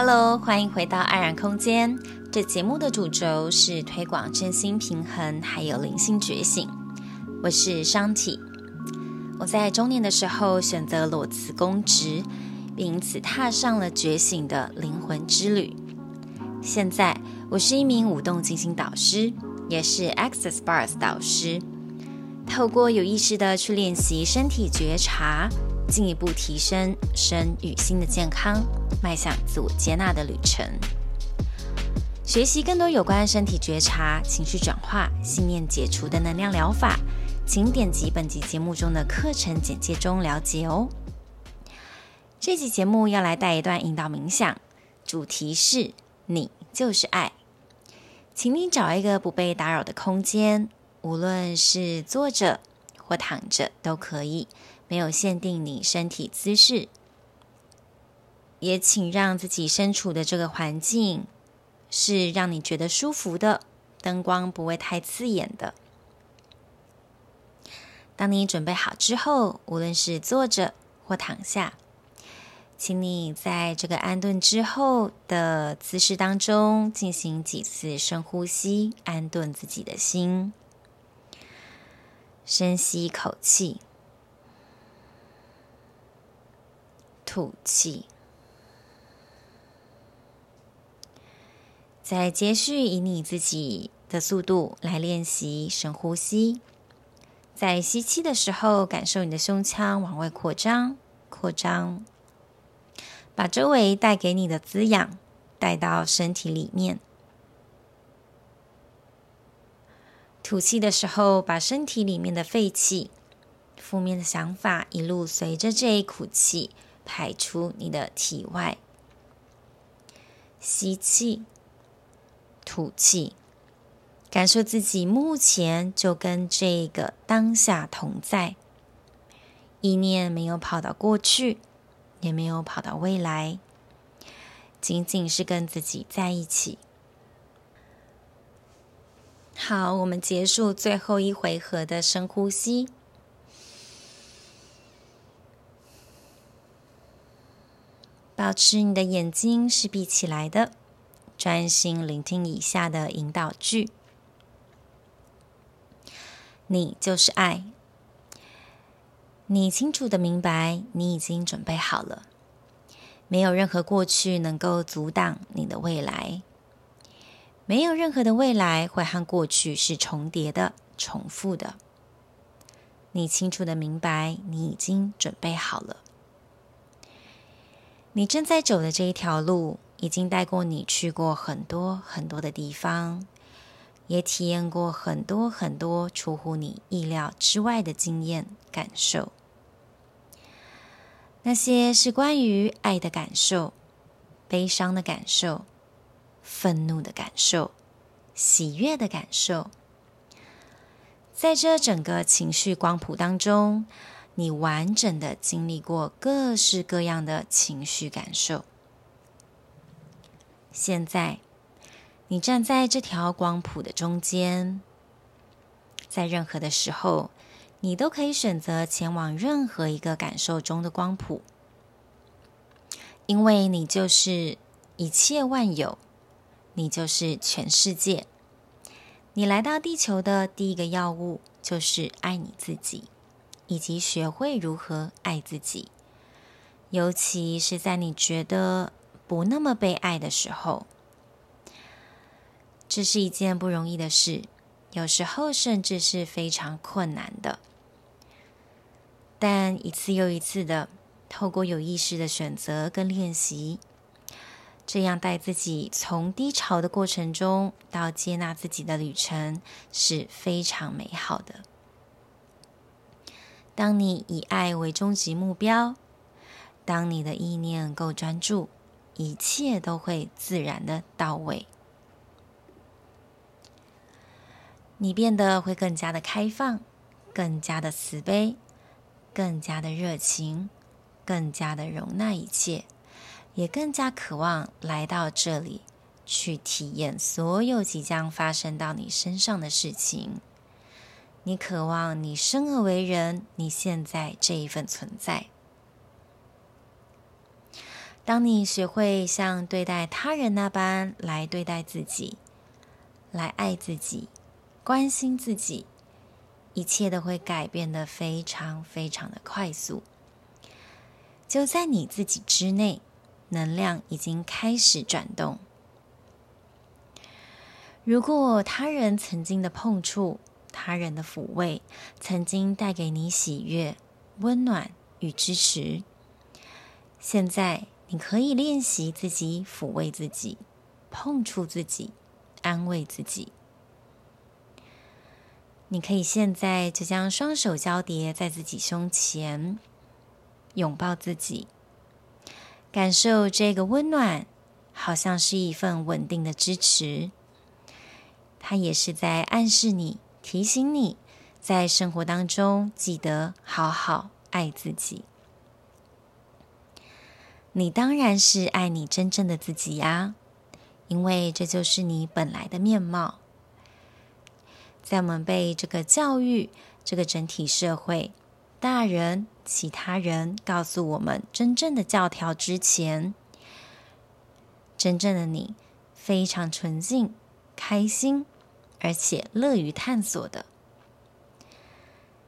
Hello，欢迎回到爱然空间。这节目的主轴是推广身心平衡，还有灵性觉醒。我是商体。我在中年的时候选择裸辞公职，并因此踏上了觉醒的灵魂之旅。现在，我是一名舞动静心导师，也是 Access Bars 导师。透过有意识的去练习身体觉察，进一步提升身与心的健康。迈向自我接纳的旅程，学习更多有关身体觉察、情绪转化、信念解除的能量疗法，请点击本集节目中的课程简介中了解哦。这集节目要来带一段引导冥想，主题是“你就是爱”。请你找一个不被打扰的空间，无论是坐着或躺着都可以，没有限定你身体姿势。也请让自己身处的这个环境是让你觉得舒服的，灯光不会太刺眼的。当你准备好之后，无论是坐着或躺下，请你在这个安顿之后的姿势当中进行几次深呼吸，安顿自己的心。深吸一口气，吐气。再接续以你自己的速度来练习深呼吸。在吸气的时候，感受你的胸腔往外扩张，扩张，把周围带给你的滋养带到身体里面。吐气的时候，把身体里面的废气、负面的想法一路随着这一口气排出你的体外。吸气。吐气，感受自己目前就跟这个当下同在，意念没有跑到过去，也没有跑到未来，仅仅是跟自己在一起。好，我们结束最后一回合的深呼吸，保持你的眼睛是闭起来的。专心聆听以下的引导句：你就是爱。你清楚的明白，你已经准备好了。没有任何过去能够阻挡你的未来。没有任何的未来会和过去是重叠的、重复的。你清楚的明白，你已经准备好了。你正在走的这一条路。已经带过你去过很多很多的地方，也体验过很多很多出乎你意料之外的经验感受。那些是关于爱的感受、悲伤的感受、愤怒的感受、喜悦的感受。在这整个情绪光谱当中，你完整的经历过各式各样的情绪感受。现在，你站在这条光谱的中间，在任何的时候，你都可以选择前往任何一个感受中的光谱，因为你就是一切万有，你就是全世界。你来到地球的第一个要务就是爱你自己，以及学会如何爱自己，尤其是在你觉得。不那么被爱的时候，这是一件不容易的事，有时候甚至是非常困难的。但一次又一次的透过有意识的选择跟练习，这样带自己从低潮的过程中到接纳自己的旅程是非常美好的。当你以爱为终极目标，当你的意念够专注。一切都会自然的到位，你变得会更加的开放，更加的慈悲，更加的热情，更加的容纳一切，也更加渴望来到这里去体验所有即将发生到你身上的事情。你渴望你生而为人，你现在这一份存在。当你学会像对待他人那般来对待自己，来爱自己，关心自己，一切都会改变的非常非常的快速。就在你自己之内，能量已经开始转动。如果他人曾经的碰触，他人的抚慰，曾经带给你喜悦、温暖与支持，现在你可以练习自己抚慰自己，碰触自己，安慰自己。你可以现在就将双手交叠在自己胸前。拥抱自己，感受这个温暖，好像是一份稳定的支持。它也是在暗示你、提醒你，在生活当中记得好好爱自己。你当然是爱你真正的自己呀，因为这就是你本来的面貌。在我们被这个教育、这个整体社会、大人、其他人告诉我们真正的教条之前，真正的你非常纯净、开心，而且乐于探索的。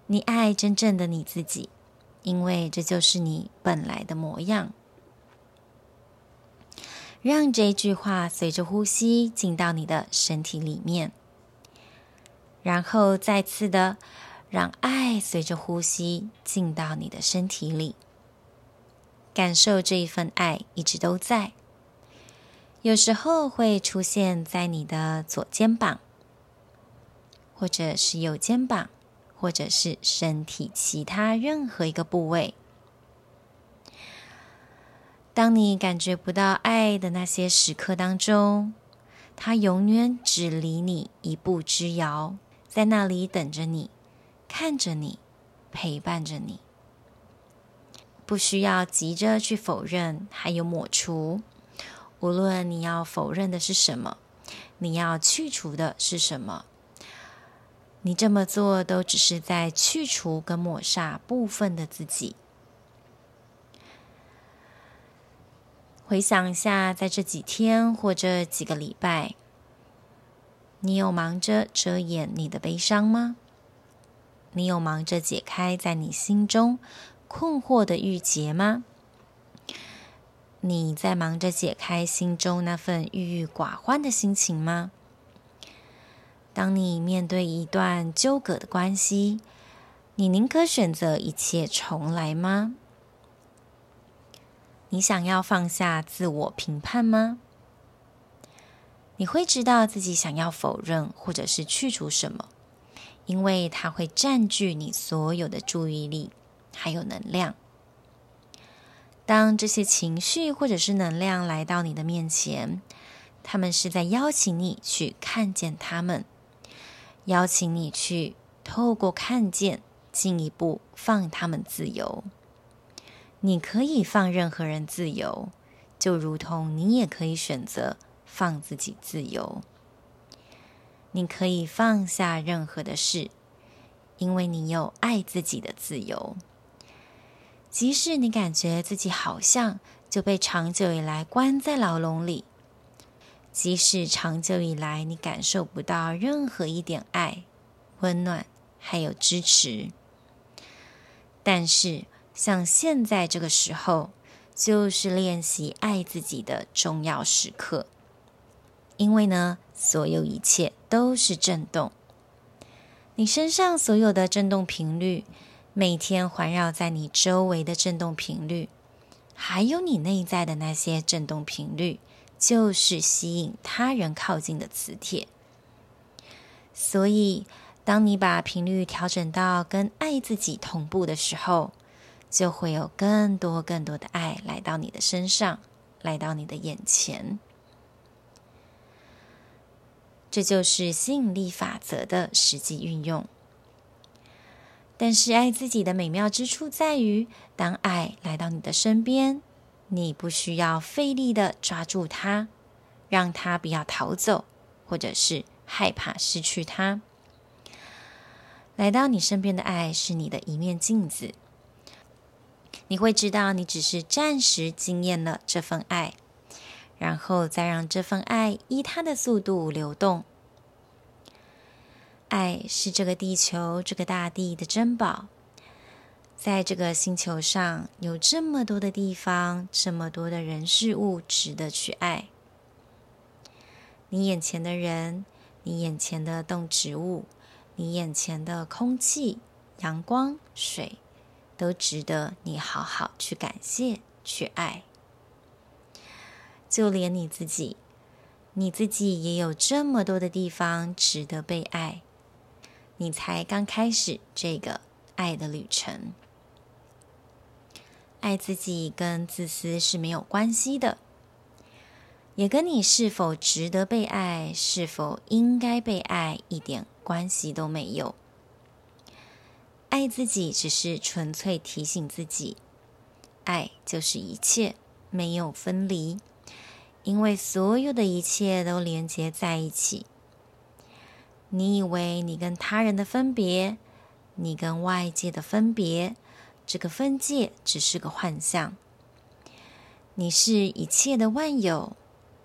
你爱真正的你自己，因为这就是你本来的模样。让这句话随着呼吸进到你的身体里面，然后再次的。让爱随着呼吸进到你的身体里，感受这一份爱一直都在。有时候会出现在你的左肩膀，或者是右肩膀，或者是身体其他任何一个部位。当你感觉不到爱的那些时刻当中，它永远只离你一步之遥，在那里等着你。看着你，陪伴着你，不需要急着去否认，还有抹除。无论你要否认的是什么，你要去除的是什么，你这么做都只是在去除跟抹杀部分的自己。回想一下，在这几天或者几个礼拜，你有忙着遮掩你的悲伤吗？你有忙着解开在你心中困惑的郁结吗？你在忙着解开心中那份郁郁寡欢的心情吗？当你面对一段纠葛的关系，你宁可选择一切重来吗？你想要放下自我评判吗？你会知道自己想要否认或者是去除什么？因为它会占据你所有的注意力，还有能量。当这些情绪或者是能量来到你的面前，他们是在邀请你去看见他们，邀请你去透过看见，进一步放他们自由。你可以放任何人自由，就如同你也可以选择放自己自由。你可以放下任何的事，因为你有爱自己的自由。即使你感觉自己好像就被长久以来关在牢笼里，即使长久以来你感受不到任何一点爱、温暖还有支持，但是像现在这个时候，就是练习爱自己的重要时刻。因为呢，所有一切都是震动。你身上所有的震动频率，每天环绕在你周围的震动频率，还有你内在的那些震动频率，就是吸引他人靠近的磁铁。所以，当你把频率调整到跟爱自己同步的时候，就会有更多更多的爱来到你的身上，来到你的眼前。这就是吸引力法则的实际运用。但是，爱自己的美妙之处在于，当爱来到你的身边，你不需要费力的抓住它，让它不要逃走，或者是害怕失去它。来到你身边的爱是你的一面镜子，你会知道你只是暂时惊艳了这份爱，然后再让这份爱依它的速度流动。爱是这个地球、这个大地的珍宝。在这个星球上有这么多的地方，这么多的人事物值得去爱。你眼前的人，你眼前的动植物，你眼前的空气、阳光、水，都值得你好好去感谢、去爱。就连你自己，你自己也有这么多的地方值得被爱。你才刚开始这个爱的旅程。爱自己跟自私是没有关系的，也跟你是否值得被爱、是否应该被爱一点关系都没有。爱自己只是纯粹提醒自己，爱就是一切，没有分离，因为所有的一切都连接在一起。你以为你跟他人的分别，你跟外界的分别，这个分界只是个幻象。你是一切的万有，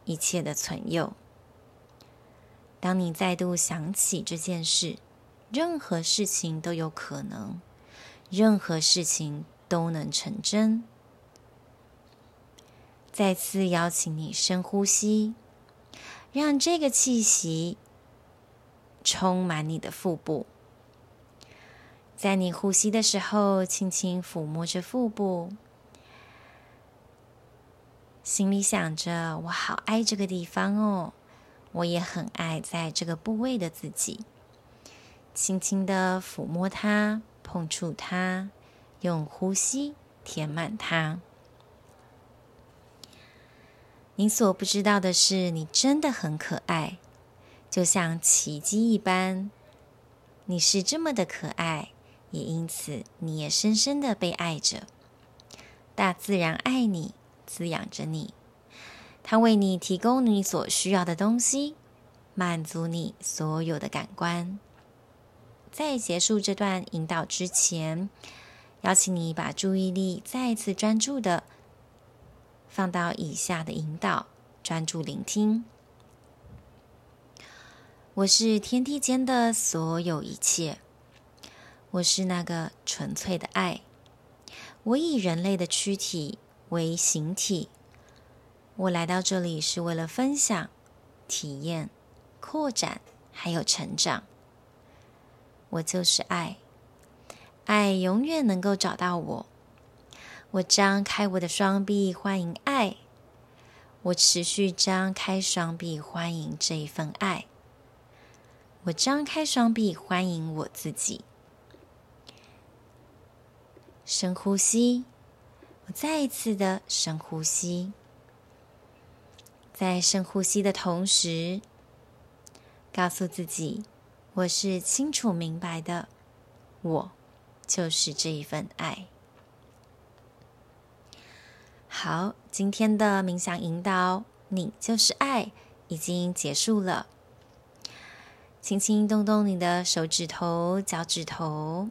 一切的存有。当你再度想起这件事，任何事情都有可能，任何事情都能成真。再次邀请你深呼吸，让这个气息。充满你的腹部，在你呼吸的时候，轻轻抚摸着腹部，心里想着：“我好爱这个地方哦，我也很爱在这个部位的自己。”轻轻的抚摸它，碰触它，用呼吸填满它。你所不知道的是，你真的很可爱。就像奇迹一般，你是这么的可爱，也因此你也深深的被爱着。大自然爱你，滋养着你，它为你提供你所需要的东西，满足你所有的感官。在结束这段引导之前，邀请你把注意力再次专注的放到以下的引导，专注聆听。我是天地间的所有一切，我是那个纯粹的爱。我以人类的躯体为形体，我来到这里是为了分享、体验、扩展，还有成长。我就是爱，爱永远能够找到我。我张开我的双臂，欢迎爱。我持续张开双臂，欢迎这一份爱。我张开双臂，欢迎我自己。深呼吸，我再一次的深呼吸。在深呼吸的同时，告诉自己，我是清楚明白的，我就是这一份爱。好，今天的冥想引导，你就是爱，已经结束了。轻轻动动你的手指头、脚趾头。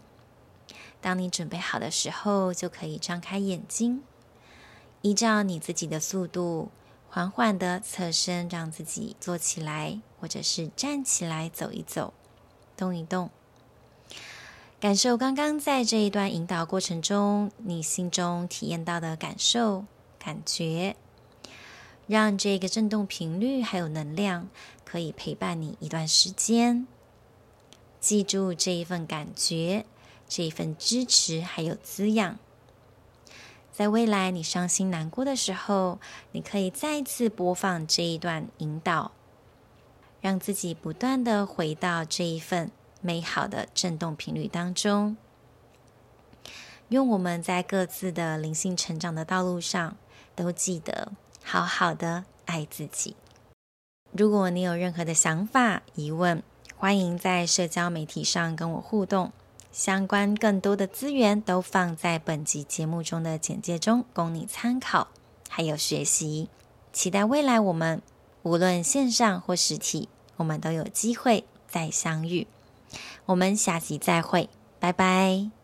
当你准备好的时候，就可以张开眼睛，依照你自己的速度，缓缓的侧身，让自己坐起来，或者是站起来走一走、动一动，感受刚刚在这一段引导过程中，你心中体验到的感受、感觉。让这个振动频率还有能量可以陪伴你一段时间。记住这一份感觉，这一份支持还有滋养。在未来你伤心难过的时候，你可以再次播放这一段引导，让自己不断的回到这一份美好的振动频率当中。用我们在各自的灵性成长的道路上都记得。好好的爱自己。如果你有任何的想法、疑问，欢迎在社交媒体上跟我互动。相关更多的资源都放在本集节目中的简介中，供你参考，还有学习。期待未来我们无论线上或实体，我们都有机会再相遇。我们下集再会，拜拜。